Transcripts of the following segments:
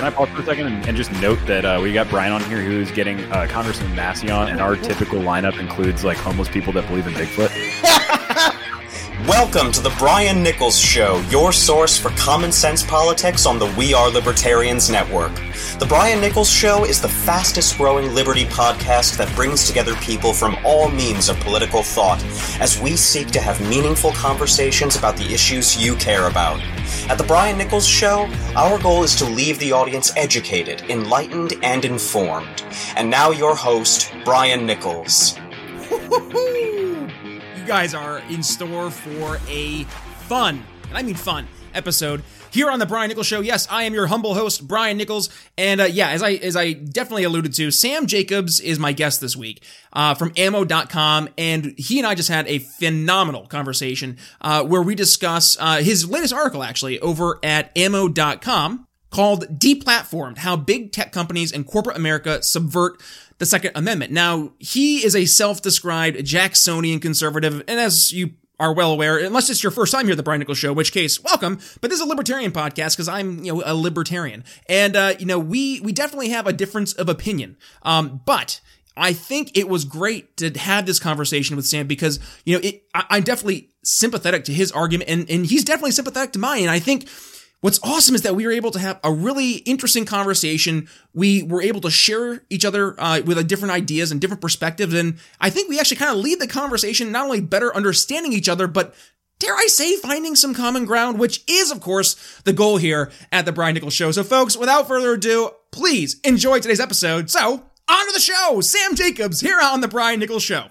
can I pause for a second and, and just note that uh, we got Brian on here who's getting uh, Congressman Massey on, and our typical lineup includes like homeless people that believe in Bigfoot. Welcome to the Brian Nichols Show, your source for common sense politics on the We Are Libertarians Network. The Brian Nichols Show is the fastest growing liberty podcast that brings together people from all means of political thought as we seek to have meaningful conversations about the issues you care about. At the Brian Nichols Show, our goal is to leave the audience educated, enlightened, and informed. And now, your host, Brian Nichols. You guys are in store for a fun, and I mean fun, episode here on the Brian Nichols Show. Yes, I am your humble host, Brian Nichols, and uh, yeah, as I as I definitely alluded to, Sam Jacobs is my guest this week uh, from Ammo.com, and he and I just had a phenomenal conversation uh, where we discuss uh, his latest article actually over at Ammo.com called Deplatformed: How Big Tech Companies and Corporate America Subvert the Second Amendment. Now, he is a self-described Jacksonian conservative, and as you are well aware, unless it's your first time here at the Brian Nichols Show, which case, welcome. But this is a libertarian podcast because I'm, you know, a libertarian, and uh, you know, we we definitely have a difference of opinion. Um, but I think it was great to have this conversation with Sam because you know, it, I, I'm definitely sympathetic to his argument, and and he's definitely sympathetic to mine. And I think What's awesome is that we were able to have a really interesting conversation. We were able to share each other uh, with a different ideas and different perspectives, and I think we actually kind of lead the conversation not only better understanding each other, but dare I say, finding some common ground, which is, of course, the goal here at the Brian Nichols Show. So, folks, without further ado, please enjoy today's episode. So, on to the show. Sam Jacobs here on the Brian Nichols Show.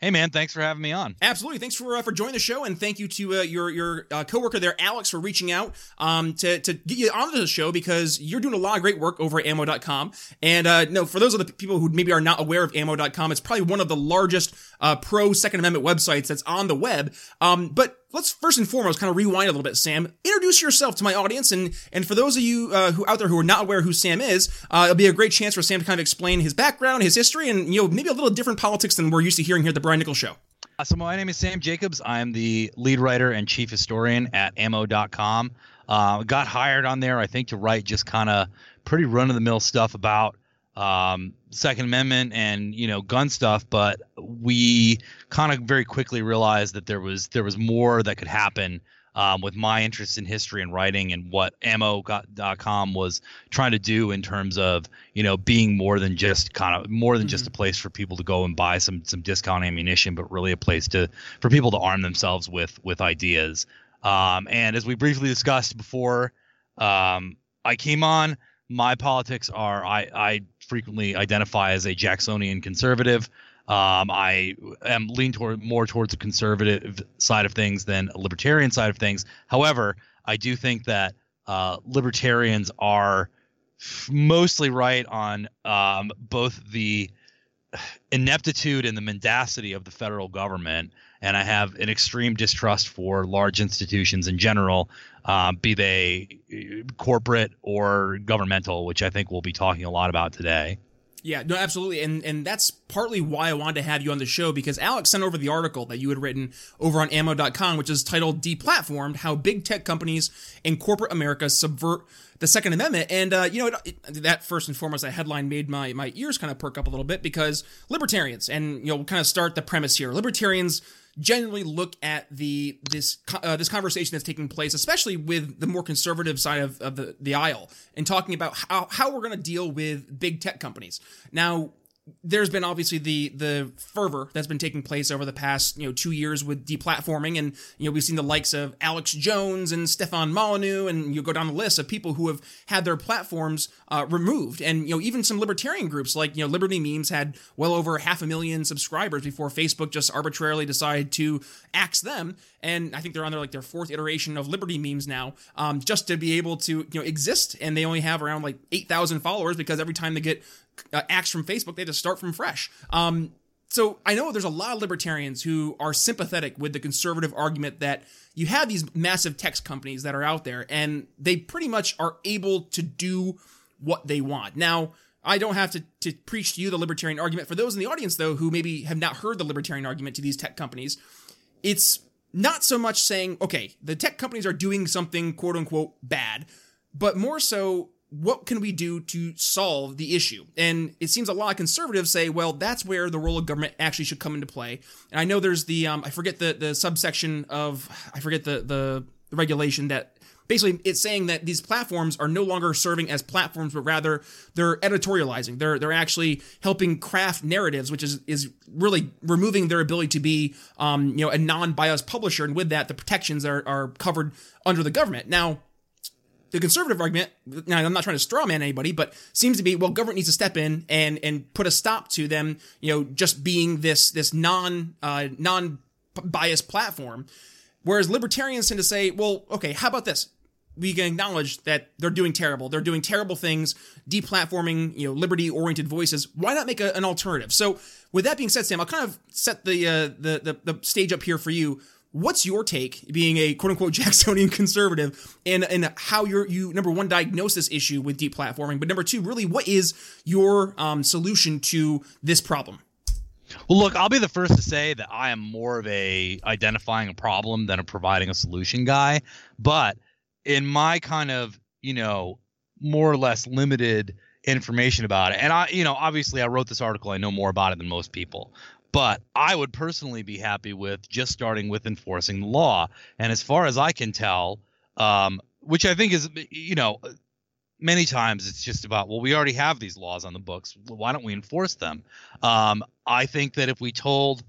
Hey man, thanks for having me on. Absolutely, thanks for uh, for joining the show, and thank you to uh, your your uh, coworker there, Alex, for reaching out um, to to get you onto the show because you're doing a lot of great work over at Ammo.com. And uh, no, for those of the people who maybe are not aware of Ammo.com, it's probably one of the largest uh, pro Second Amendment websites that's on the web. Um, but let's first and foremost kind of rewind a little bit, Sam. Introduce yourself to my audience, and and for those of you uh, who out there who are not aware who Sam is, uh, it'll be a great chance for Sam to kind of explain his background, his history, and you know maybe a little different politics than we're used to hearing here at the Brian Nichols Show. Uh, so my name is Sam Jacobs. I'm the lead writer and chief historian at Ammo.com. Uh, got hired on there, I think, to write just kind of pretty run of the mill stuff about um, Second Amendment and you know gun stuff, but we kind of very quickly realized that there was there was more that could happen um, with my interest in history and writing and what ammo.com was trying to do in terms of you know being more than just kind of more than mm-hmm. just a place for people to go and buy some some discount ammunition, but really a place to for people to arm themselves with with ideas. Um, and as we briefly discussed before, um, I came on. My politics are I I frequently identify as a Jacksonian conservative. Um, I am lean toward more towards a conservative side of things than a libertarian side of things. However, I do think that uh, libertarians are f- mostly right on um, both the ineptitude and the mendacity of the federal government, and I have an extreme distrust for large institutions in general, uh, be they uh, corporate or governmental, which I think we'll be talking a lot about today. Yeah, no, absolutely, and and that's partly why I wanted to have you on the show because Alex sent over the article that you had written over on Ammo.com, which is titled "Deplatformed: How Big Tech Companies and Corporate America Subvert the Second Amendment." And uh, you know, it, it, that first and foremost, that headline made my my ears kind of perk up a little bit because libertarians, and you know, we'll kind of start the premise here. Libertarians generally look at the this uh, this conversation that's taking place, especially with the more conservative side of, of the, the aisle, and talking about how, how we're going to deal with big tech companies. Now, there's been obviously the the fervor that's been taking place over the past you know two years with deplatforming, and you know we've seen the likes of Alex Jones and Stefan Molyneux, and you go down the list of people who have had their platforms uh, removed, and you know even some libertarian groups like you know Liberty Memes had well over half a million subscribers before Facebook just arbitrarily decided to axe them, and I think they're on their like their fourth iteration of Liberty Memes now, um, just to be able to you know exist, and they only have around like eight thousand followers because every time they get uh, acts from Facebook, they have to start from fresh. Um, so I know there's a lot of libertarians who are sympathetic with the conservative argument that you have these massive tech companies that are out there and they pretty much are able to do what they want. Now, I don't have to, to preach to you the libertarian argument. For those in the audience, though, who maybe have not heard the libertarian argument to these tech companies, it's not so much saying, okay, the tech companies are doing something quote unquote bad, but more so what can we do to solve the issue? And it seems a lot of conservatives say, well, that's where the role of government actually should come into play. And I know there's the um, I forget the the subsection of I forget the the, regulation that basically it's saying that these platforms are no longer serving as platforms but rather they're editorializing they're they're actually helping craft narratives which is is really removing their ability to be um, you know a non-biased publisher and with that the protections are, are covered under the government now the conservative argument, now I'm not trying to straw man anybody, but seems to be well, government needs to step in and and put a stop to them, you know, just being this this non uh, non biased platform. Whereas libertarians tend to say, well, okay, how about this? we can acknowledge that they're doing terrible. They're doing terrible things, deplatforming, you know, liberty-oriented voices. Why not make a, an alternative? So, with that being said, Sam, I'll kind of set the, uh, the the the stage up here for you. What's your take, being a quote unquote Jacksonian conservative, and and how you're you number one diagnose this issue with deplatforming, but number two, really, what is your um, solution to this problem? Well, look, I'll be the first to say that I am more of a identifying a problem than a providing a solution guy, but in my kind of you know more or less limited information about it and i you know obviously i wrote this article i know more about it than most people but i would personally be happy with just starting with enforcing the law. And as far as i can tell um, which i think is you know many times it's just about well we already have these laws on the books. Why don't we enforce them? Um, i think that if we told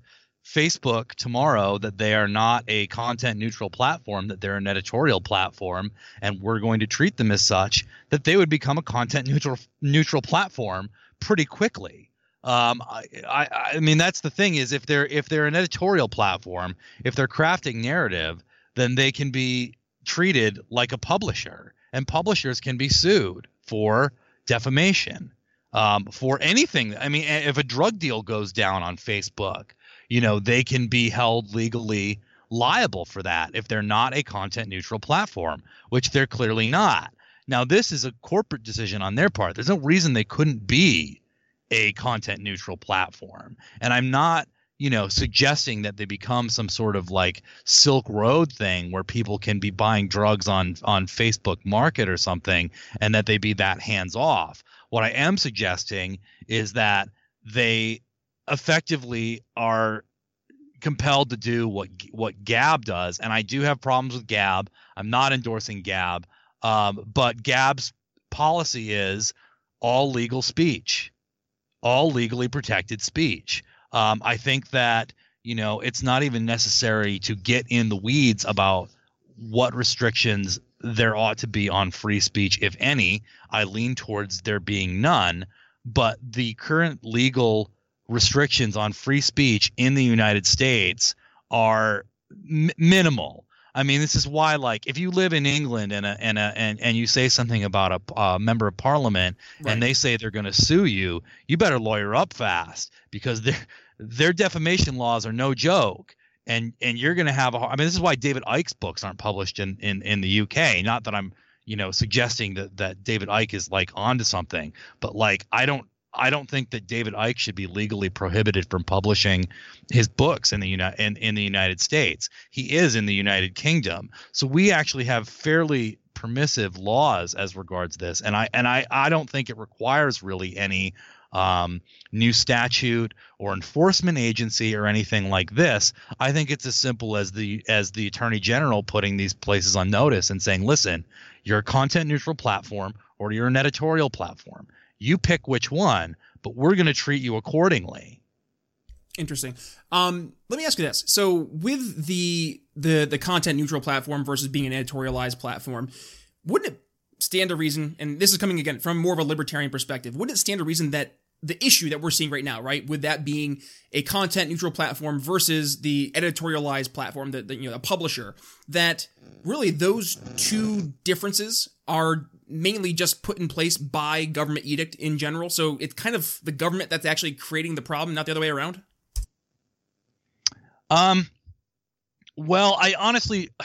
Facebook tomorrow that they are not a content neutral platform, that they're an editorial platform, and we're going to treat them as such, that they would become a content neutral neutral platform pretty quickly. Um, I, I, I mean, that's the thing is if they're if they're an editorial platform, if they're crafting narrative, then they can be treated like a publisher, and publishers can be sued for defamation, um, for anything. I mean, if a drug deal goes down on Facebook you know, they can be held legally liable for that if they're not a content neutral platform, which they're clearly not. Now, this is a corporate decision on their part. There's no reason they couldn't be a content neutral platform. And I'm not, you know, suggesting that they become some sort of like Silk Road thing where people can be buying drugs on on Facebook Market or something and that they be that hands off. What I am suggesting is that they effectively are compelled to do what what Gab does, and I do have problems with Gab. I'm not endorsing Gab, um, but Gab's policy is all legal speech, all legally protected speech. Um, I think that you know it's not even necessary to get in the weeds about what restrictions there ought to be on free speech, if any. I lean towards there being none, but the current legal restrictions on free speech in the United States are m- minimal. I mean, this is why, like, if you live in England and a, and a, and and you say something about a, a member of parliament right. and they say they're going to sue you, you better lawyer up fast because their their defamation laws are no joke. And and you're going to have a. I mean, this is why David Icke's books aren't published in in in the UK. Not that I'm you know suggesting that that David Icke is like onto something, but like I don't I don't think that David Icke should be legally prohibited from publishing his books in the Uni- in, in the United States. He is in the United Kingdom. So we actually have fairly permissive laws as regards this. And I and I, I don't think it requires really any um, new statute or enforcement agency or anything like this. I think it's as simple as the as the attorney general putting these places on notice and saying, listen, you're a content neutral platform or you're an editorial platform you pick which one, but we're going to treat you accordingly. Interesting. Um, let me ask you this: so, with the the the content neutral platform versus being an editorialized platform, wouldn't it stand to reason? And this is coming again from more of a libertarian perspective. Wouldn't it stand to reason that the issue that we're seeing right now, right, with that being a content neutral platform versus the editorialized platform, that you know, a publisher, that really those two differences are mainly just put in place by government edict in general. So it's kind of the government that's actually creating the problem, not the other way around. Um, well, I honestly,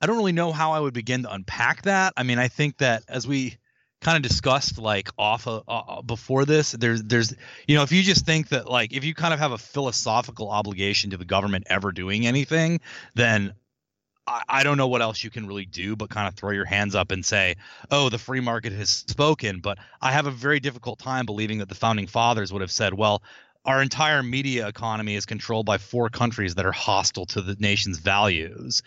I don't really know how I would begin to unpack that. I mean, I think that as we kind of discussed like off of, uh, uh, before this, there's there's you know if you just think that like if you kind of have a philosophical obligation to the government ever doing anything, then I, don't know what else you can really do but kind of throw your hands up and say, oh, the free market has spoken. But I have a very difficult time believing that the founding fathers would have said, well, our entire media economy is controlled by four countries that are hostile to the nation's values.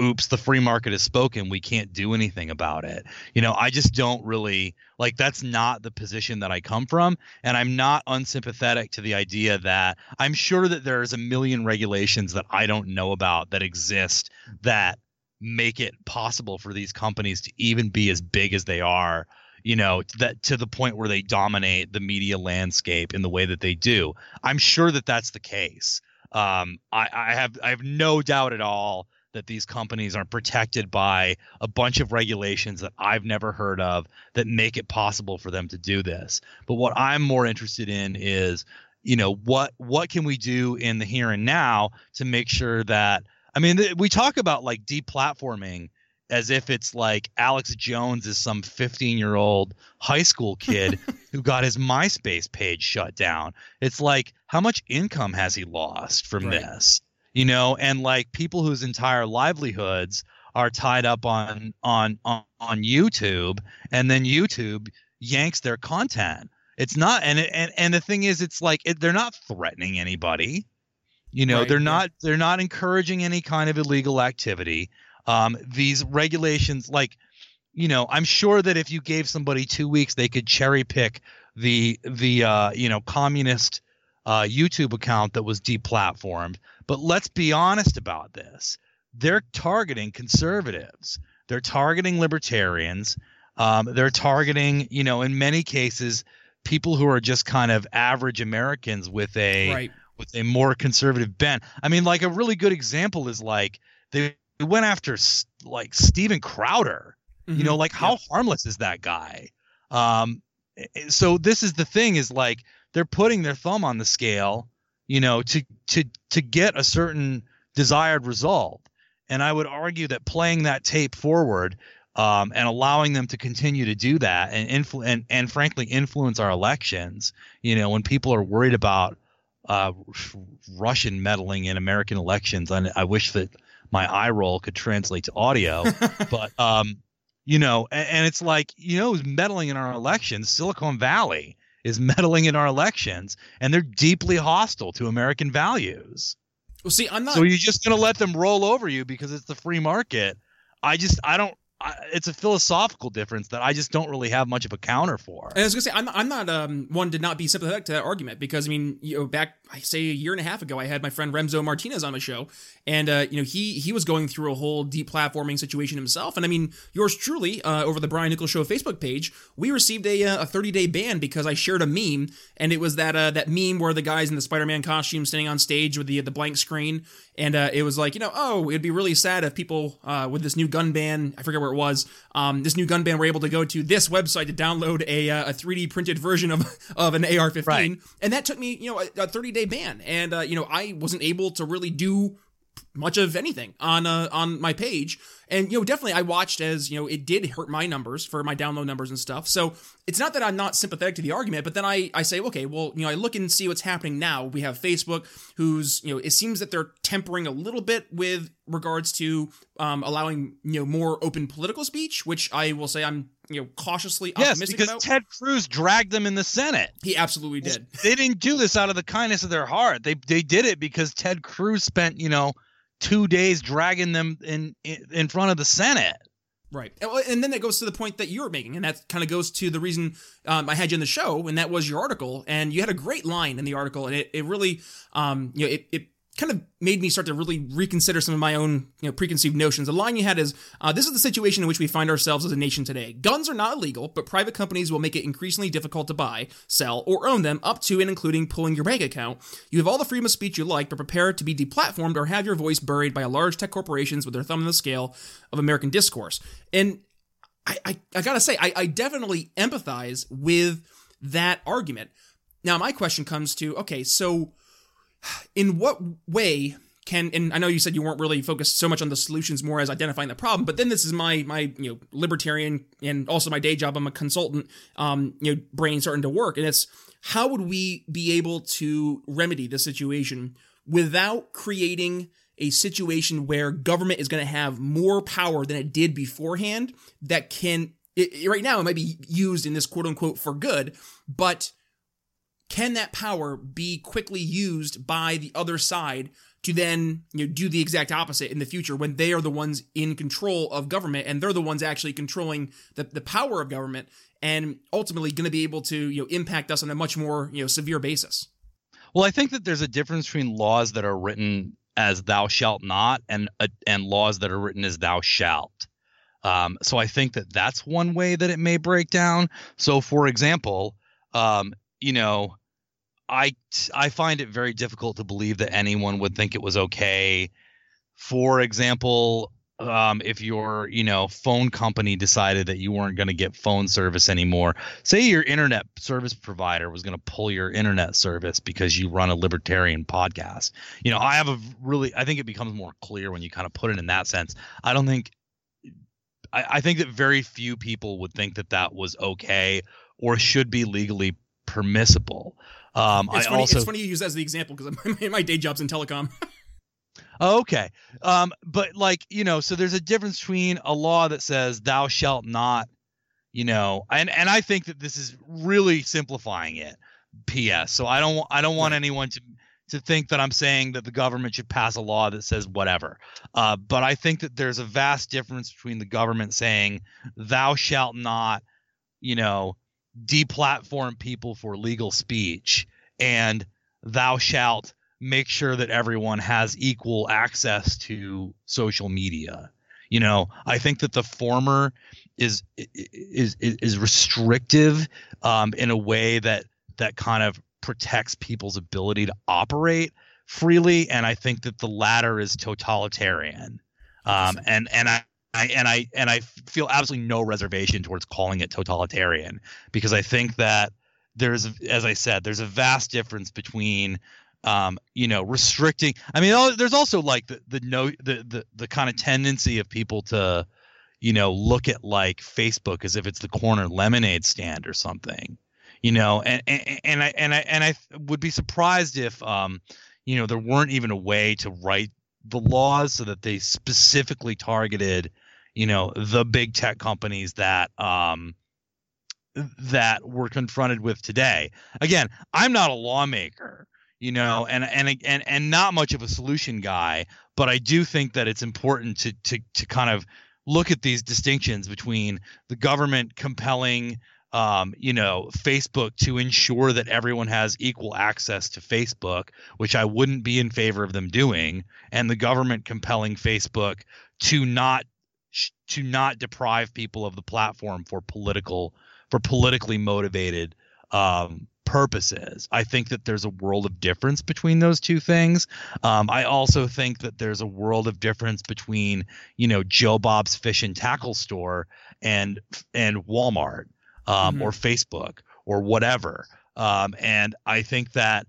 Oops, the free market has spoken. We can't do anything about it. You know, I just don't really like that's not the position that I come from. And I'm not unsympathetic to the idea that I'm sure that there's a million regulations that I don't know about that exist that make it possible for these companies to even be as big as they are you know that to the point where they dominate the media landscape in the way that they do i'm sure that that's the case um, I, I have i have no doubt at all that these companies are protected by a bunch of regulations that I've never heard of that make it possible for them to do this. But what I'm more interested in is, you know, what what can we do in the here and now to make sure that I mean, th- we talk about like deplatforming as if it's like Alex Jones is some 15 year old high school kid who got his MySpace page shut down. It's like, how much income has he lost from right. this? You know, and like people whose entire livelihoods are tied up on on on, on YouTube, and then YouTube yanks their content. It's not, and and and the thing is, it's like it, they're not threatening anybody. You know, right, they're not they're not encouraging any kind of illegal activity um, these regulations like you know i'm sure that if you gave somebody two weeks they could cherry pick the the uh, you know communist uh, youtube account that was deplatformed. But let's be honest about this. They're targeting conservatives. They're targeting libertarians. Um, they're targeting you know in many cases people who are just kind of average americans with a right. with a more conservative bent. I mean like a really good example is like they went after like Steven Crowder. Mm-hmm. You know, like how harmless is that guy? Um, so this is the thing is like they're putting their thumb on the scale, you know, to to to get a certain desired result. And I would argue that playing that tape forward um, and allowing them to continue to do that and influ- and and frankly influence our elections, you know, when people are worried about uh, Russian meddling in American elections, I, I wish that my eye roll could translate to audio. but um, you know, and, and, it's like you know, who's meddling in our elections? Silicon Valley is meddling in our elections, and they're deeply hostile to American values. Well, see, I'm not. So you're just gonna let them roll over you because it's the free market? I just I don't I, it's a philosophical difference that I just don't really have much of a counter for. And I was gonna say I'm, I'm not um, one to not be sympathetic to that argument because I mean you know back I say a year and a half ago I had my friend Remso Martinez on the show and uh, you know he he was going through a whole deplatforming situation himself and I mean yours truly uh, over the Brian Nichols Show Facebook page we received a uh, a 30 day ban because I shared a meme and it was that uh, that meme where the guys in the Spider Man costume standing on stage with the the blank screen and uh, it was like you know oh it'd be really sad if people uh, with this new gun ban I forget where it was um, this new gun ban were able to go to this website to download a, uh, a 3D printed version of of an AR-15 right. and that took me you know a, a 30 day ban and uh, you know I wasn't able to really do much of anything on uh, on my page. And you know, definitely I watched as, you know, it did hurt my numbers for my download numbers and stuff. So it's not that I'm not sympathetic to the argument, but then I, I say, okay, well, you know, I look and see what's happening now. We have Facebook, who's, you know, it seems that they're tempering a little bit with regards to um, allowing, you know, more open political speech, which I will say I'm you know cautiously yes, because about. Ted Cruz dragged them in the Senate. He absolutely did. They didn't do this out of the kindness of their heart. They they did it because Ted Cruz spent you know two days dragging them in in front of the Senate. Right. And then that goes to the point that you were making. And that kind of goes to the reason um, I had you in the show, and that was your article. And you had a great line in the article, and it, it really, um, you know, it, it kind of made me start to really reconsider some of my own you know preconceived notions. The line you had is uh, this is the situation in which we find ourselves as a nation today. Guns are not illegal, but private companies will make it increasingly difficult to buy, sell, or own them, up to and including pulling your bank account. You have all the freedom of speech you like, but prepare to be deplatformed or have your voice buried by large tech corporations with their thumb on the scale of American discourse. And I, I, I gotta say, I, I definitely empathize with that argument. Now, my question comes to okay, so in what way can and I know you said you weren't really focused so much on the solutions, more as identifying the problem. But then this is my my you know libertarian and also my day job. I'm a consultant. Um, you know, brain starting to work, and it's how would we be able to remedy the situation without creating a situation where government is going to have more power than it did beforehand that can it, right now it might be used in this quote unquote for good, but can that power be quickly used by the other side to then you know do the exact opposite in the future when they are the ones in control of government and they're the ones actually controlling the, the power of government and ultimately going to be able to you know impact us on a much more you know severe basis? Well i think that there's a difference between laws that are written as thou shalt not and uh, and laws that are written as thou shalt. Um, so i think that that's one way that it may break down. So for example um, you know I I find it very difficult to believe that anyone would think it was okay. For example, um, if your you know phone company decided that you weren't going to get phone service anymore, say your internet service provider was going to pull your internet service because you run a libertarian podcast. You know, I have a really I think it becomes more clear when you kind of put it in that sense. I don't think I, I think that very few people would think that that was okay or should be legally permissible. Um, it's I funny, also it's funny you use that as the example because my, my day job's in telecom. okay, um, but like you know, so there's a difference between a law that says "thou shalt not," you know, and and I think that this is really simplifying it. P.S. So I don't I don't want anyone to to think that I'm saying that the government should pass a law that says whatever. Uh, but I think that there's a vast difference between the government saying "thou shalt not," you know, deplatform people for legal speech and thou shalt make sure that everyone has equal access to social media. You know i think that the former is is is, is restrictive um, in a way that that kind of protects people's ability to operate freely and i think that the latter is totalitarian. Um, and and i I, and I and I feel absolutely no reservation towards calling it totalitarian because I think that there's, as I said, there's a vast difference between, um, you know, restricting. I mean, there's also like the the no the the the kind of tendency of people to, you know, look at like Facebook as if it's the corner lemonade stand or something, you know, and and, and I and I and I would be surprised if, um, you know, there weren't even a way to write the laws so that they specifically targeted you know the big tech companies that um that we're confronted with today. Again i'm not a lawmaker you know and and and and not much of a solution guy but i do think that it's important to to to kind of look at these distinctions between the government compelling um, you know, Facebook to ensure that everyone has equal access to Facebook, which I wouldn't be in favor of them doing, and the government compelling Facebook to not to not deprive people of the platform for political for politically motivated um, purposes. I think that there's a world of difference between those two things. Um, I also think that there's a world of difference between you know Joe Bob's Fish and Tackle store and and Walmart um, mm-hmm. or Facebook or whatever. Um, and I think that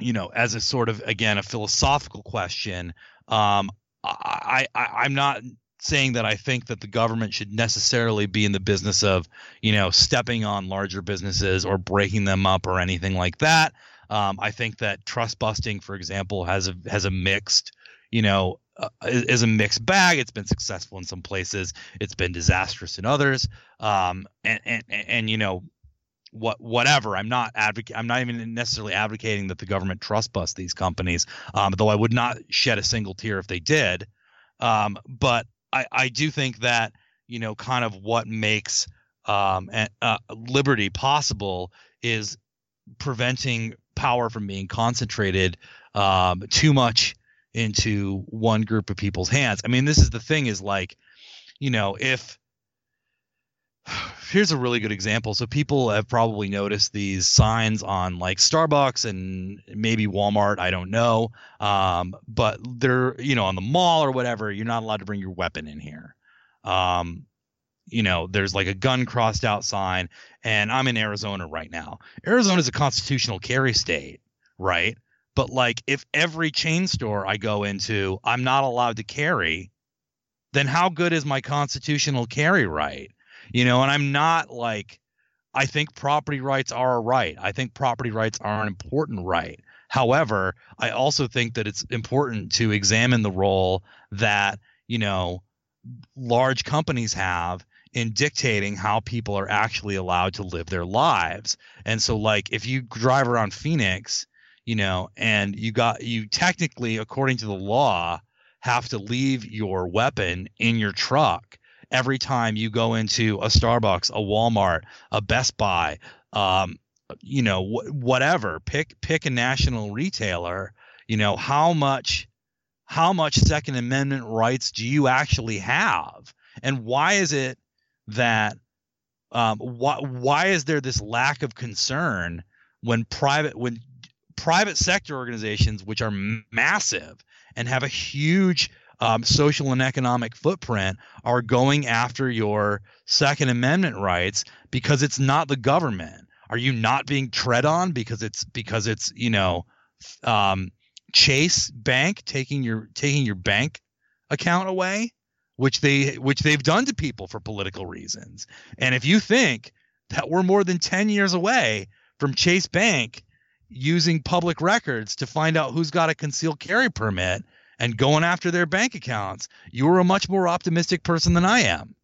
you know as a sort of again a philosophical question um, I, I i'm not saying that I think that the government should necessarily be in the business of, you know, stepping on larger businesses or breaking them up or anything like that. Um, I think that trust busting, for example, has a has a mixed, you know, uh, is a mixed bag. It's been successful in some places, it's been disastrous in others. Um, and and and you know, what whatever. I'm not advocate. I'm not even necessarily advocating that the government trust bust these companies. Um, though I would not shed a single tear if they did. Um, but I, I do think that you know kind of what makes um, uh, liberty possible is preventing power from being concentrated um, too much into one group of people's hands. I mean, this is the thing is like, you know, if here's a really good example. So people have probably noticed these signs on like Starbucks and maybe Walmart. I don't know, um, but they're you know on the mall or whatever. You're not allowed to bring your weapon in here. Um, you know, there's like a gun crossed out sign, and I'm in Arizona right now. Arizona is a constitutional carry state, right? But like, if every chain store I go into, I'm not allowed to carry, then how good is my constitutional carry right? you know and i'm not like i think property rights are a right i think property rights are an important right However, I also think that it's important to examine the role that, you know, large companies have in dictating how people are actually allowed to live their lives. And so like if you drive around Phoenix, you know, and you got you technically according to the law have to leave your weapon in your truck every time you go into a Starbucks, a Walmart, a Best Buy, um, you know, wh- whatever. Pick pick a national retailer. You know how much how much Second Amendment rights do you actually have, and why is it that um, why why is there this lack of concern when private when private sector organizations which are massive and have a huge um, social and economic footprint are going after your second amendment rights because it's not the government are you not being tread on because it's because it's you know um, chase bank taking your taking your bank account away which they which they've done to people for political reasons. And if you think that we're more than 10 years away from Chase Bank using public records to find out who's got a concealed carry permit and going after their bank accounts, you're a much more optimistic person than I am.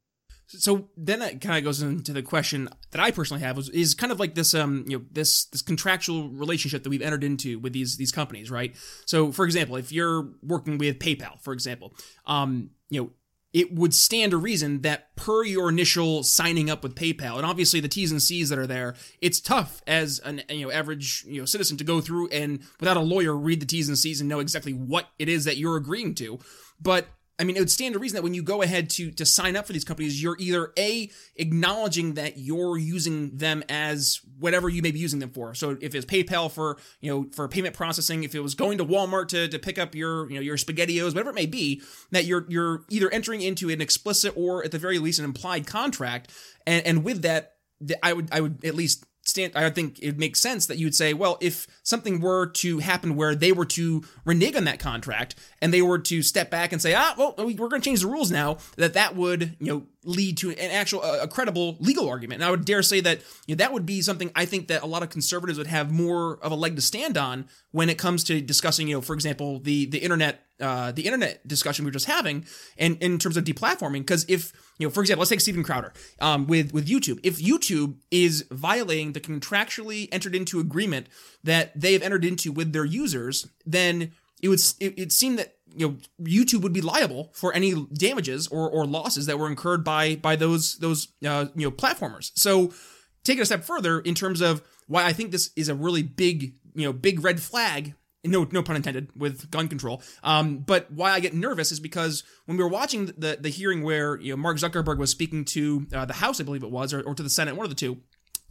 So then that kind of goes into the question that I personally have is, is kind of like this um you know this this contractual relationship that we've entered into with these these companies, right? So for example, if you're working with PayPal, for example, um you know it would stand to reason that per your initial signing up with PayPal, and obviously the T's and C's that are there, it's tough as an you know average you know citizen to go through and without a lawyer read the T's and C's and know exactly what it is that you're agreeing to. But I mean, it would stand to reason that when you go ahead to to sign up for these companies, you're either a acknowledging that you're using them as whatever you may be using them for. So if it's PayPal for you know for payment processing, if it was going to Walmart to, to pick up your you know your Spaghettios, whatever it may be, that you're you're either entering into an explicit or at the very least an implied contract, and and with that, I would I would at least stand I think it makes sense that you would say, well, if something were to happen where they were to renege on that contract and they were to step back and say, ah, well, we're going to change the rules now, that that would, you know, lead to an actual a credible legal argument. And I would dare say that you know, that would be something I think that a lot of conservatives would have more of a leg to stand on when it comes to discussing, you know, for example, the the internet uh, the internet discussion we were just having, and in terms of deplatforming. Because if you know, for example, let's take Steven Crowder um, with with YouTube. If YouTube is violating the contractually entered into agreement that they have entered into with their users, then it would it, it seemed that you know YouTube would be liable for any damages or, or losses that were incurred by by those those uh, you know platformers. So take it a step further in terms of why I think this is a really big you know big red flag. No, no pun intended with gun control. Um, but why I get nervous is because when we were watching the the hearing where you know Mark Zuckerberg was speaking to uh, the House, I believe it was, or, or to the Senate, one of the two,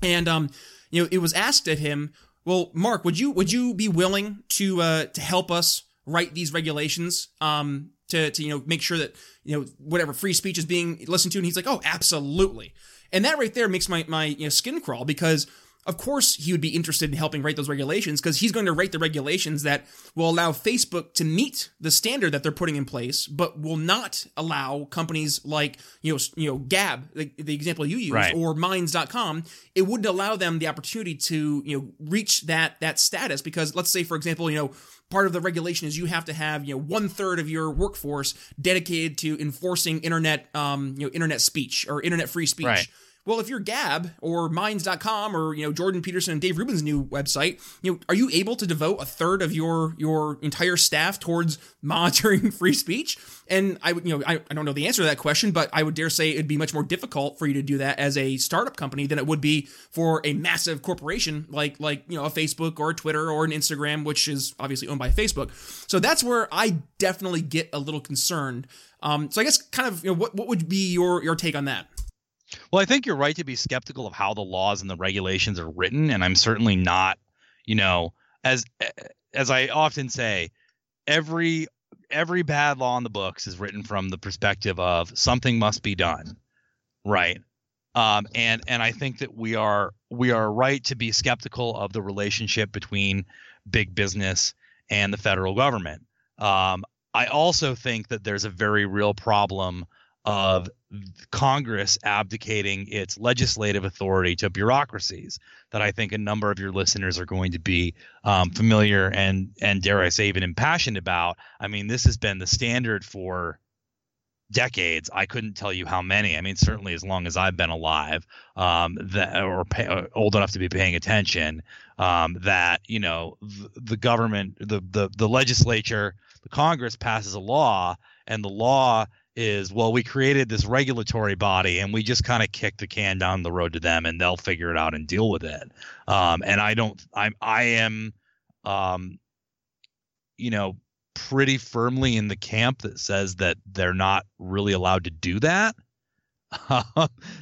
and um, you know it was asked at him, well, Mark, would you would you be willing to uh, to help us write these regulations um, to to you know make sure that you know whatever free speech is being listened to? And he's like, oh, absolutely. And that right there makes my my you know, skin crawl because of course, he would be interested in helping write those regulations because he's going to write the regulations that will allow Facebook to meet the standard that they're putting in place, but will not allow companies like you know you know Gab, the, the example you use, right. or Minds.com. It wouldn't allow them the opportunity to you know reach that that status because let's say, for example, you know part of the regulation is you have to have you know one third of your workforce dedicated to enforcing internet um you know internet speech or internet free speech. Right well, if you're Gab or Minds.com or you know Jordan Peterson and Dave Rubin's new website, you know, are you able to devote a third of your your entire staff towards monitoring free speech? And I would, you know, I, I don't know the answer to that question, but I would dare say it'd be much more difficult for you to do that as a startup company than it would be for a massive corporation like like you know a Facebook or a Twitter or an Instagram, which is obviously owned by Facebook. So that's where I definitely get a little concerned. Um, so I guess kind of you know what what would be your your take on that? Well, I think you're right to be skeptical of how the laws and the regulations are written, and I'm certainly not, you know, as as I often say, every every bad law in the books is written from the perspective of something must be done, right? Um, and and I think that we are we are right to be skeptical of the relationship between big business and the federal government. Um, I also think that there's a very real problem of Congress abdicating its legislative authority to bureaucracies that I think a number of your listeners are going to be um, familiar and and dare I say even impassioned about. I mean, this has been the standard for decades. I couldn't tell you how many. I mean, certainly as long as I've been alive, um, that or pay, uh, old enough to be paying attention, um, that you know the, the government, the, the the legislature, the Congress passes a law, and the law is well we created this regulatory body and we just kind of kick the can down the road to them and they'll figure it out and deal with it. Um, and i don't i'm i am um, you know pretty firmly in the camp that says that they're not really allowed to do that.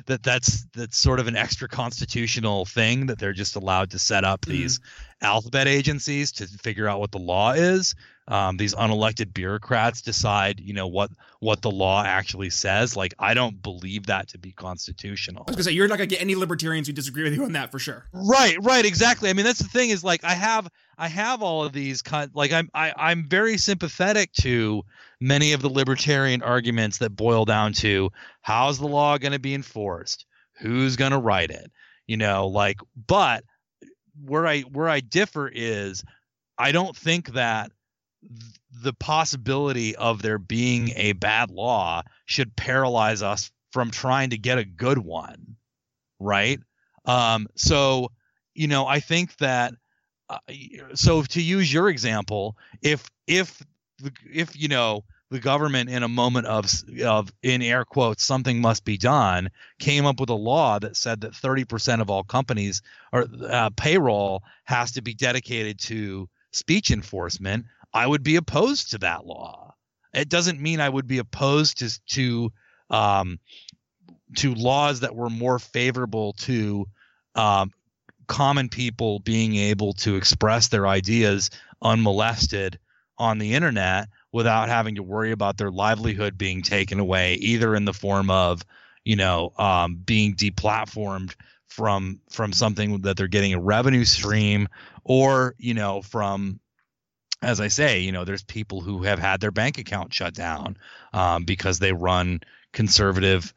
That that's that's sort of an extra constitutional thing that they're just allowed to set up mm. these alphabet agencies to figure out what the law is um, these unelected bureaucrats decide, you know, what what the law actually says. Like, I don't believe that to be constitutional. I was gonna say you're not gonna get any libertarians who disagree with you on that for sure. Right, right, exactly. I mean, that's the thing is like I have I have all of these kind like I'm I, I'm very sympathetic to many of the libertarian arguments that boil down to how's the law going to be enforced, who's going to write it, you know, like. But where I where I differ is I don't think that the possibility of there being a bad law should paralyze us from trying to get a good one right? Um, so you know i think that uh, so to use your example if if if you know the government in a moment of of in air quotes something must be done came up with a law that said that 30% of all companies or uh, payroll has to be dedicated to speech enforcement I would be opposed to that law. It doesn't mean I would be opposed to to um, to laws that were more favorable to um, common people being able to express their ideas unmolested on the internet without having to worry about their livelihood being taken away, either in the form of you know um, being deplatformed from from something that they're getting a revenue stream or you know from as I say, you know, there's people who have had their bank account shut down um, because they run conservative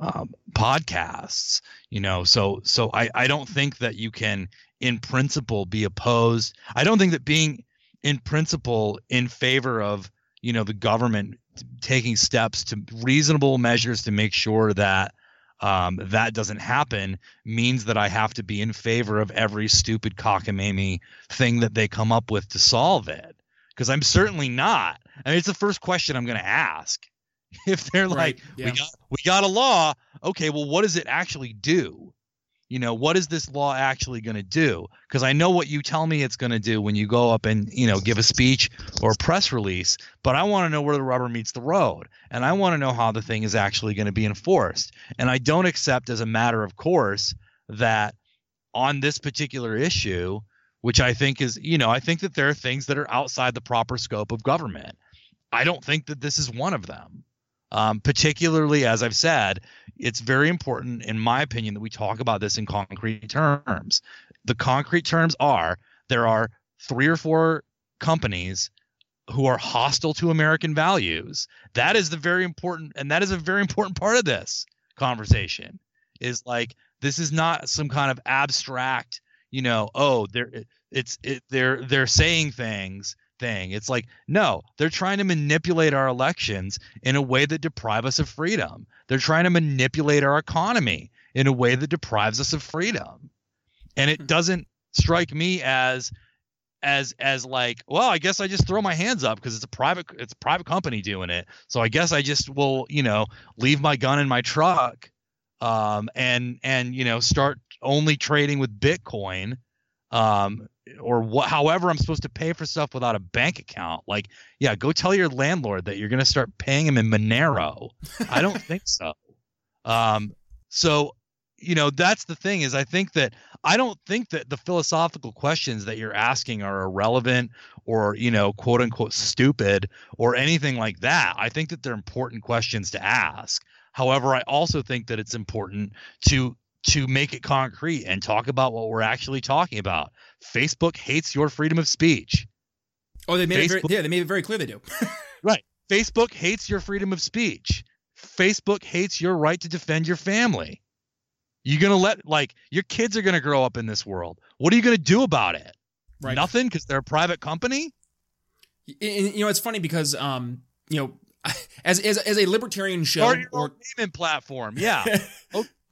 um, podcasts. You know, so so I I don't think that you can in principle be opposed. I don't think that being in principle in favor of you know the government taking steps to reasonable measures to make sure that um, that doesn't happen means that I have to be in favor of every stupid cockamamie thing that they come up with to solve it. Because I'm certainly not. I mean, it's the first question I'm going to ask. If they're right. like, yeah. we got we got a law, okay, well, what does it actually do? You know what is this law actually going to do? Because i know what you tell me it's going to do when you go up and you know give a speech or a press release but i want to know where the rubber meets the road and i want to know how the thing is actually going to be enforced and i don't accept as a matter of course that on this particular issue which i think is you know i think that there are things that are outside the proper scope of government. I don't think that this is one of them um, particularly, as I've said, it's very important, in my opinion, that we talk about this in concrete terms. The concrete terms are there are three or four companies who are hostile to American values. That is the very important, and that is a very important part of this conversation. Is like this is not some kind of abstract, you know, oh, they're it's it, they're they're saying things thing. It's like, no, they're trying to manipulate our elections in a way that deprive us of freedom. They're trying to manipulate our economy in a way that deprives us of freedom. And it hmm. doesn't strike me as as as like, well, I guess I just throw my hands up because it's a private it's a private company doing it. So I guess I just will, you know, leave my gun in my truck um and and you know, start only trading with Bitcoin um or what however i'm supposed to pay for stuff without a bank account like yeah go tell your landlord that you're going to start paying him in monero. I don't think so. Um so you know that's the thing is i think that i don't think that the philosophical questions that you're asking are irrelevant or you know quote unquote stupid or anything like that. I think that they're important questions to ask. However i also think that it's important to to make it concrete and talk about what we're actually talking about. Facebook hates your freedom of speech. Oh, they made Facebook, it very, yeah, they made it very clear they do. right. Facebook hates your freedom of speech. Facebook hates your right to defend your family. You're gonna let like your kids are gonna grow up in this world. What are you gonna do about it? Right. Nothing because they're a private company. And, you know, it's funny because um, you know, as as, as a libertarian show Start your or payment platform. Yeah.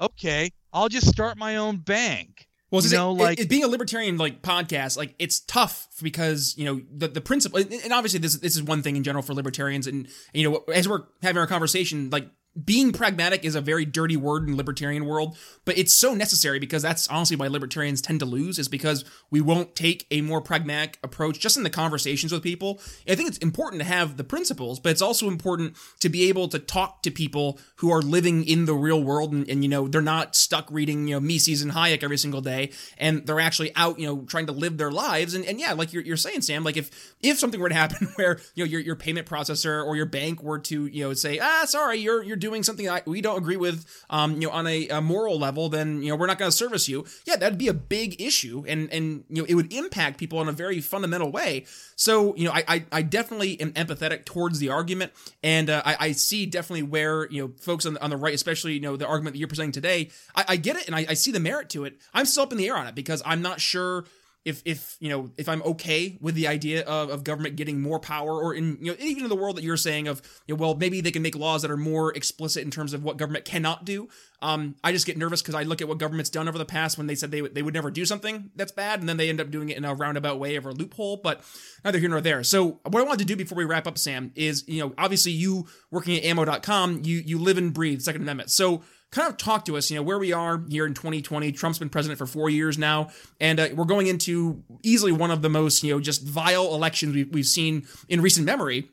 Okay. I'll just start my own bank. Well, You know, know, like- it, being a libertarian like podcast, like it's tough because you know the the principle, and and obviously this this is one thing in general for libertarians, and you know as we're having our conversation, like being pragmatic is a very dirty word in libertarian world, but it's so necessary because that's honestly why libertarians tend to lose is because we won't take a more pragmatic approach just in the conversations with people. I think it's important to have the principles, but it's also important to be able to talk to people who are living in the real world and, and you know they're not stuck reading you know Mises and Hayek every single day, and they're actually out you know trying to live their lives. And, and yeah, like you're, you're saying, Sam, like if if something were to happen where you know your your payment processor or your bank were to you know say ah sorry you're you're doing something that we don't agree with um you know on a, a moral level, then you know we're not going to service you. Yeah, that'd be a big issue, and and you know it would impact people in a very fundamental way. So you know I I, I definitely am empathetic towards the argument, and uh, I, I see definitely where you know folks on the, on the right, especially you know the argument that you're presenting today, I, I get it and I, I see the merit to it. I'm still up in the air on it because I'm not sure if if you know if I'm okay with the idea of, of government getting more power or in you know even in the world that you're saying of you know, well maybe they can make laws that are more explicit in terms of what government cannot do. Um, I just get nervous because I look at what government's done over the past when they said they would they would never do something that's bad and then they end up doing it in a roundabout way or a loophole. But neither here nor there. So what I wanted to do before we wrap up, Sam, is you know obviously you working at ammo.com, you you live and breathe Second Amendment. So kind of talk to us, you know, where we are here in 2020. Trump's been president for four years now, and uh, we're going into easily one of the most, you know, just vile elections we've, we've seen in recent memory.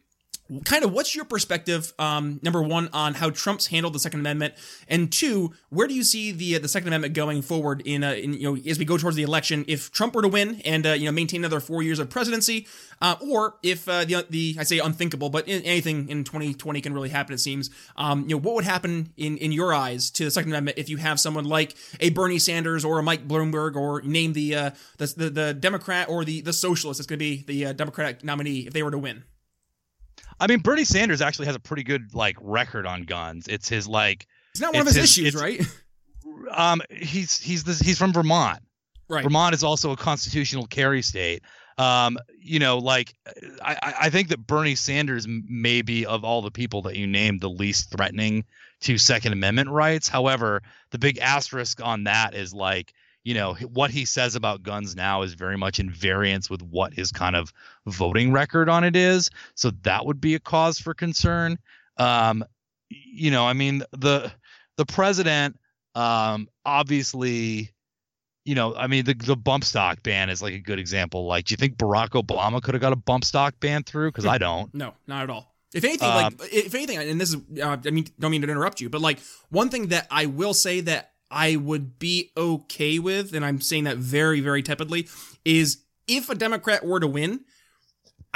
Kind of, what's your perspective? Um, number one, on how Trump's handled the Second Amendment, and two, where do you see the uh, the Second Amendment going forward in, uh, in you know as we go towards the election? If Trump were to win and uh, you know maintain another four years of presidency, uh, or if uh, the the I say unthinkable, but anything in 2020 can really happen. It seems. Um, you know what would happen in in your eyes to the Second Amendment if you have someone like a Bernie Sanders or a Mike Bloomberg or name the uh, the, the the Democrat or the the socialist that's going to be the Democratic nominee if they were to win. I mean, Bernie Sanders actually has a pretty good like record on guns. It's his like It's not one of his, his- issues, right? um he's he's this he's from Vermont. right. Vermont is also a constitutional carry state. Um, you know, like I, I- I think that Bernie Sanders may be of all the people that you named the least threatening to Second Amendment rights. However, the big asterisk on that is like, you know, what he says about guns now is very much in variance with what his kind of voting record on it is. So that would be a cause for concern. Um, you know, I mean, the the president um obviously you know, I mean, the the bump stock ban is like a good example. Like, do you think Barack Obama could have got a bump stock ban through? Because I don't. No, not at all. If anything, Um, like if anything, and this is, uh, I mean, don't mean to interrupt you, but like one thing that I will say that I would be okay with, and I'm saying that very, very tepidly, is if a Democrat were to win.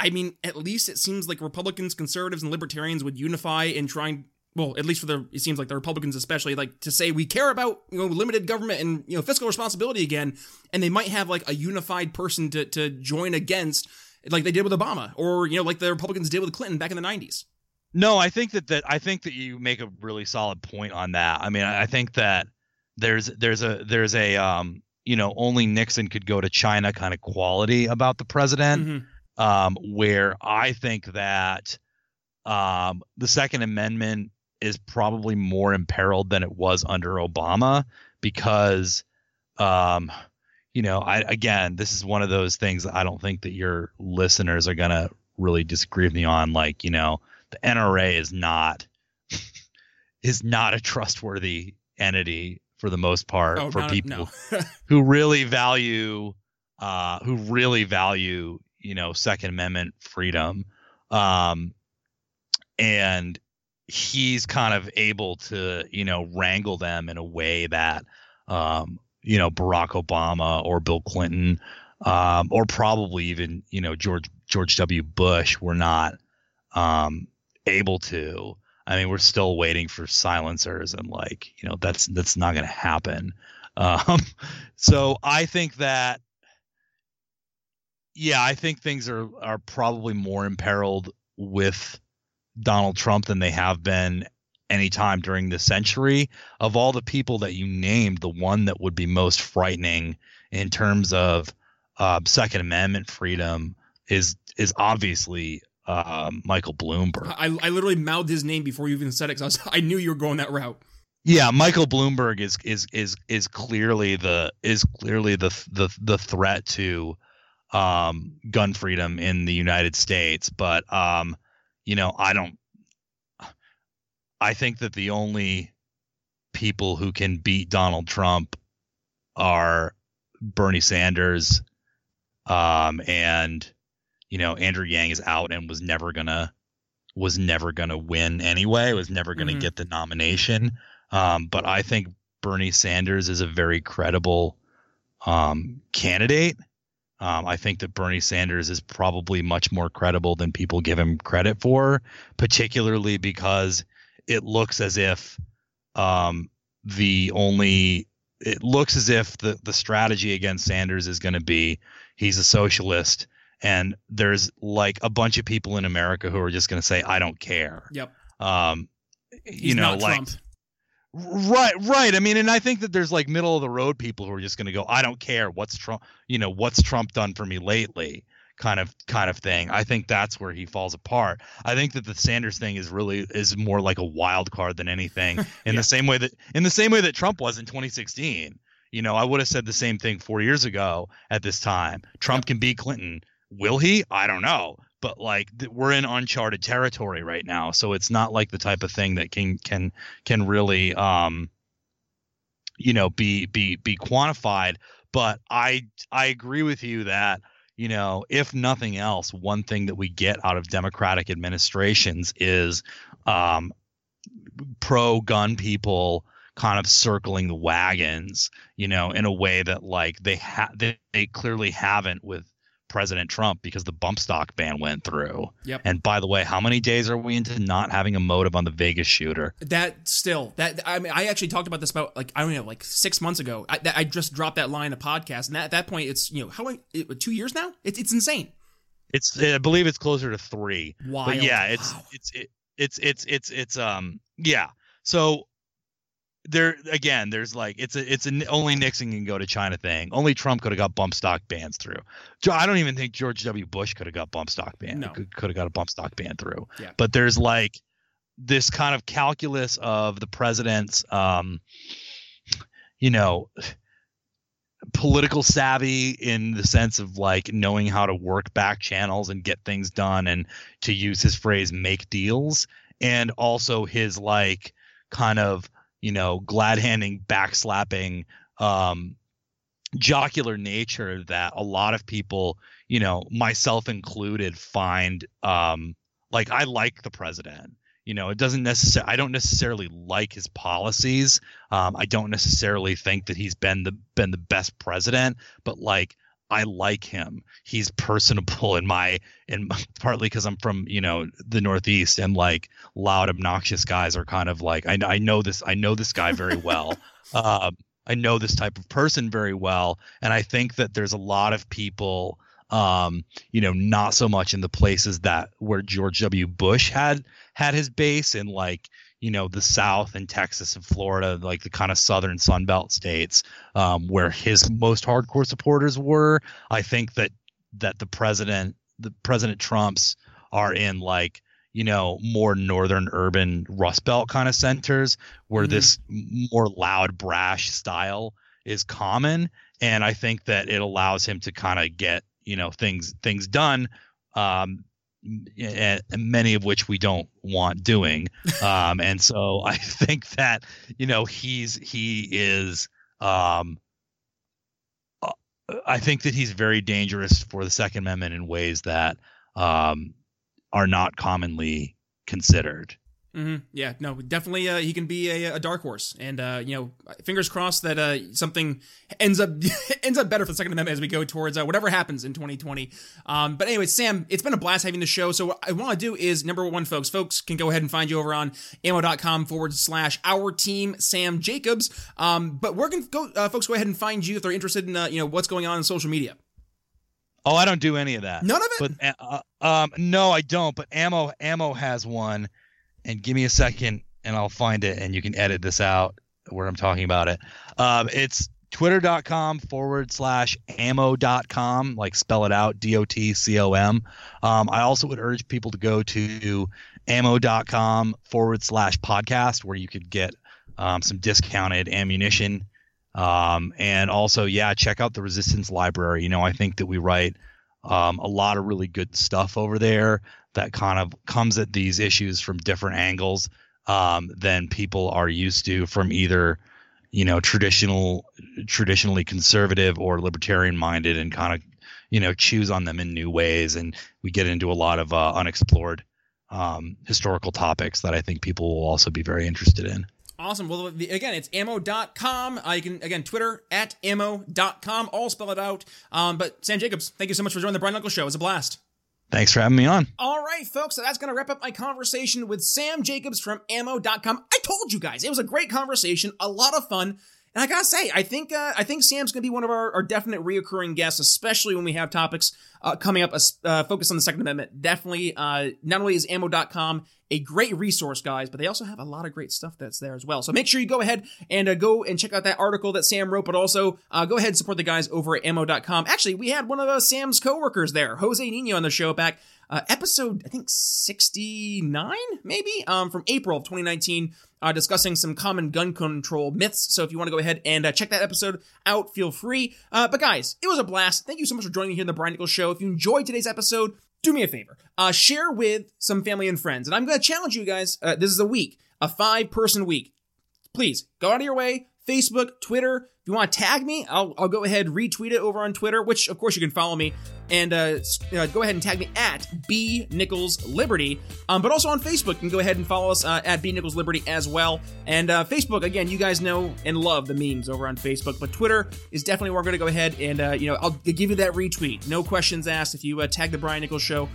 I mean, at least it seems like Republicans, conservatives, and libertarians would unify in trying. Well, at least for the, it seems like the Republicans, especially, like to say we care about you know limited government and you know fiscal responsibility again, and they might have like a unified person to to join against, like they did with Obama, or you know like the Republicans did with Clinton back in the '90s. No, I think that that I think that you make a really solid point on that. I mean, I think that there's there's a there's a um you know only Nixon could go to China kind of quality about the president. Mhm. um, where I think that um, the Second Amendment is probably more imperiled than it was under Obama because, um, you know, I again, this is one of those things that I don't think that your listeners are gonna really disagree with me on. Like, you know, the NRA is not is not a trustworthy entity for the most part Oh, for people no. who really value uh who really value you know second amendment freedom. Um and he's kind of able to you know wrangle them in a way that um you know barack obama or bill clinton um or probably even you know george george w. Bush were not um able to i mean we're still waiting for silencers and like you know that's that's not going to happen um so I think that yeah, I think things are are probably more imperiled with Donald Trump than they have been any time during this century. Of all the people that you named, the one that would be most frightening in terms of uh, Second Amendment freedom is is obviously um, Michael Bloomberg. I, I literally mouthed his name before you even said it because I, I knew you were going that route. Yeah, Michael Bloomberg is is is is clearly the is clearly the the the threat to um, gun freedom in the United States. But um, you know, I don't. I think that the only people who can beat Donald Trump are Bernie Sanders, um, and you know Andrew Yang is out and was never gonna was never gonna win anyway. Was never gonna mm-hmm. get the nomination. Um, but I think Bernie Sanders is a very credible um, candidate. Um, I think that Bernie Sanders is probably much more credible than people give him credit for, particularly because it looks as if um, the only it looks as if the the strategy against Sanders is going to be he's a socialist and there's like a bunch of people in America who are just going to say I don't care. Yep. Um, you know, like Trump. Right, right. I mean, and I think that there's like middle of the road people who are just going to go, I don't care what's Trump, you know, what's Trump done for me lately, kind of kind of thing. I think that's where he falls apart. I think that the Sanders thing is really is more like a wild card than anything. In yeah. the same way that in the same way that Trump was in 2016. You know, I would have said the same thing four years ago at this time. Trump can beat Clinton. Will he? I don't know but like th- we're in uncharted territory right now so it's not like the type of thing that can can can really um you know be be be quantified but i i agree with you that you know if nothing else one thing that we get out of democratic administrations is um pro gun people kind of circling the wagons you know in a way that like they have they, they clearly haven't with President Trump because the bump stock ban went through. Yep. And by the way, how many days are we into not having a motive on the Vegas shooter? That still that I mean I actually talked about this about like I don't know like six months ago. I, I just dropped that line of podcast, and at that point it's you know how long it, two years now. It's it's insane. It's I believe it's closer to three. Wild. But yeah, it's wow. it's it, it's it's it's it's um yeah. So there again, there's like it's a it's an only Nixon can go to China thing. Only Trump could have got bump stock bans through. I don't even think George W. Bush could have got bump stock ban. No. Could, could have got a bump stock ban through. Yeah. But there's like this kind of calculus of the president's, um, you know, political savvy in the sense of like knowing how to work back channels and get things done, and to use his phrase, make deals, and also his like kind of you know, glad handing, backslapping, um, jocular nature that a lot of people, you know, myself included, find um, like I like the president. You know, it doesn't necessarily. I don't necessarily like his policies. Um, I don't necessarily think that he's been the been the best president, but like I like him. He's personable in my and partly because I'm from you know the Northeast and like loud, obnoxious guys are kind of like I, I know this I know this guy very well. uh, I know this type of person very well, and I think that there's a lot of people, um, you know, not so much in the places that where George W. Bush had had his base and like you know the South and Texas and Florida, like the kind of southern Sun Belt states, um, where his most hardcore supporters were. I think that that the president, the President Trump's, are in like you know more northern urban Rust Belt kind of centers where mm-hmm. this more loud, brash style is common, and I think that it allows him to kind of get you know things things done um, and many of which we don't want doing. Um, and so I think that you know he's he is. Um, uh, I think that he's very dangerous for the Second Amendment in ways that um, are not commonly considered. Mm-hmm. Yeah, no, definitely. Uh, he can be a, a dark horse, and uh, you know, fingers crossed that uh, something ends up ends up better for the Second Amendment as we go towards uh, whatever happens in 2020. Um, but anyway, Sam, it's been a blast having the show. So what I want to do is number one, folks, folks can go ahead and find you over on ammo.com forward slash our team Sam Jacobs. Um, but where can go, uh, folks go ahead and find you if they're interested in uh, you know what's going on in social media. Oh, I don't do any of that. None of it. But um, no, I don't. But ammo ammo has one and give me a second and I'll find it, and you can edit this out where I'm talking about it. Um, it's twitter.com forward slash ammo.com, like spell it out, D O T C O M. Um, I also would urge people to go to ammo.com forward slash podcast, where you could get um, some discounted ammunition. Um, and also, yeah, check out the Resistance Library. You know, I think that we write um, a lot of really good stuff over there that kind of comes at these issues from different angles um, than people are used to from either you know traditional traditionally conservative or libertarian minded and kind of you know choose on them in new ways and we get into a lot of uh, unexplored um, historical topics that i think people will also be very interested in Awesome. Well, again, it's ammo.com. Uh, you can, again, Twitter at ammo.com. All spell it out. Um, but Sam Jacobs, thank you so much for joining the Brian Nichols Show. It was a blast. Thanks for having me on. All right, folks. So that's going to wrap up my conversation with Sam Jacobs from ammo.com. I told you guys, it was a great conversation, a lot of fun. And I gotta say, I think uh, I think Sam's gonna be one of our, our definite reoccurring guests, especially when we have topics uh, coming up, uh, focus on the Second Amendment. Definitely, uh, not only is ammo.com a great resource, guys, but they also have a lot of great stuff that's there as well. So make sure you go ahead and uh, go and check out that article that Sam wrote, but also uh, go ahead and support the guys over at ammo.com. Actually, we had one of uh, Sam's coworkers there, Jose Nino, on the show back uh, episode I think 69 maybe um, from April of 2019 uh, discussing some common gun control myths. So if you want to go ahead and uh, check that episode out, feel free. Uh, but guys, it was a blast. Thank you so much for joining me here in the Brian Nichols Show. If you enjoyed today's episode, do me a favor, uh, share with some family and friends. And I'm going to challenge you guys. Uh, this is a week, a five person week. Please go out of your way. Facebook, Twitter. You want to tag me, I'll, I'll go ahead retweet it over on Twitter, which of course you can follow me and uh, uh, go ahead and tag me at B Nichols Liberty. Um, but also on Facebook, you can go ahead and follow us uh, at B Nichols Liberty as well. And uh, Facebook, again, you guys know and love the memes over on Facebook, but Twitter is definitely where I'm going to go ahead and uh, you know I'll give you that retweet. No questions asked if you uh, tag the Brian Nichols Show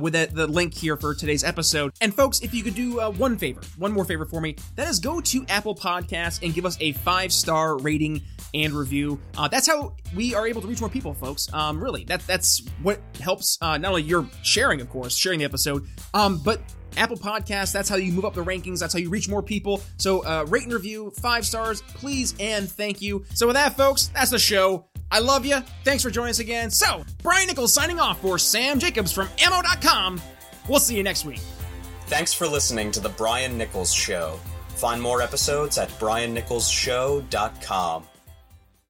with that, the link here for today's episode. And folks, if you could do one favor, one more favor for me, that is go to Apple Podcasts and give us a five star rating and review. Uh, that's how we are able to reach more people, folks. Um, really, that that's what helps. Uh, not only your sharing, of course, sharing the episode, um, but Apple Podcasts. That's how you move up the rankings. That's how you reach more people. So uh, rate and review five stars, please and thank you. So with that, folks, that's the show. I love you. Thanks for joining us again. So Brian Nichols signing off for Sam Jacobs from Ammo.com. We'll see you next week. Thanks for listening to the Brian Nichols Show. Find more episodes at briannicholsshow.com.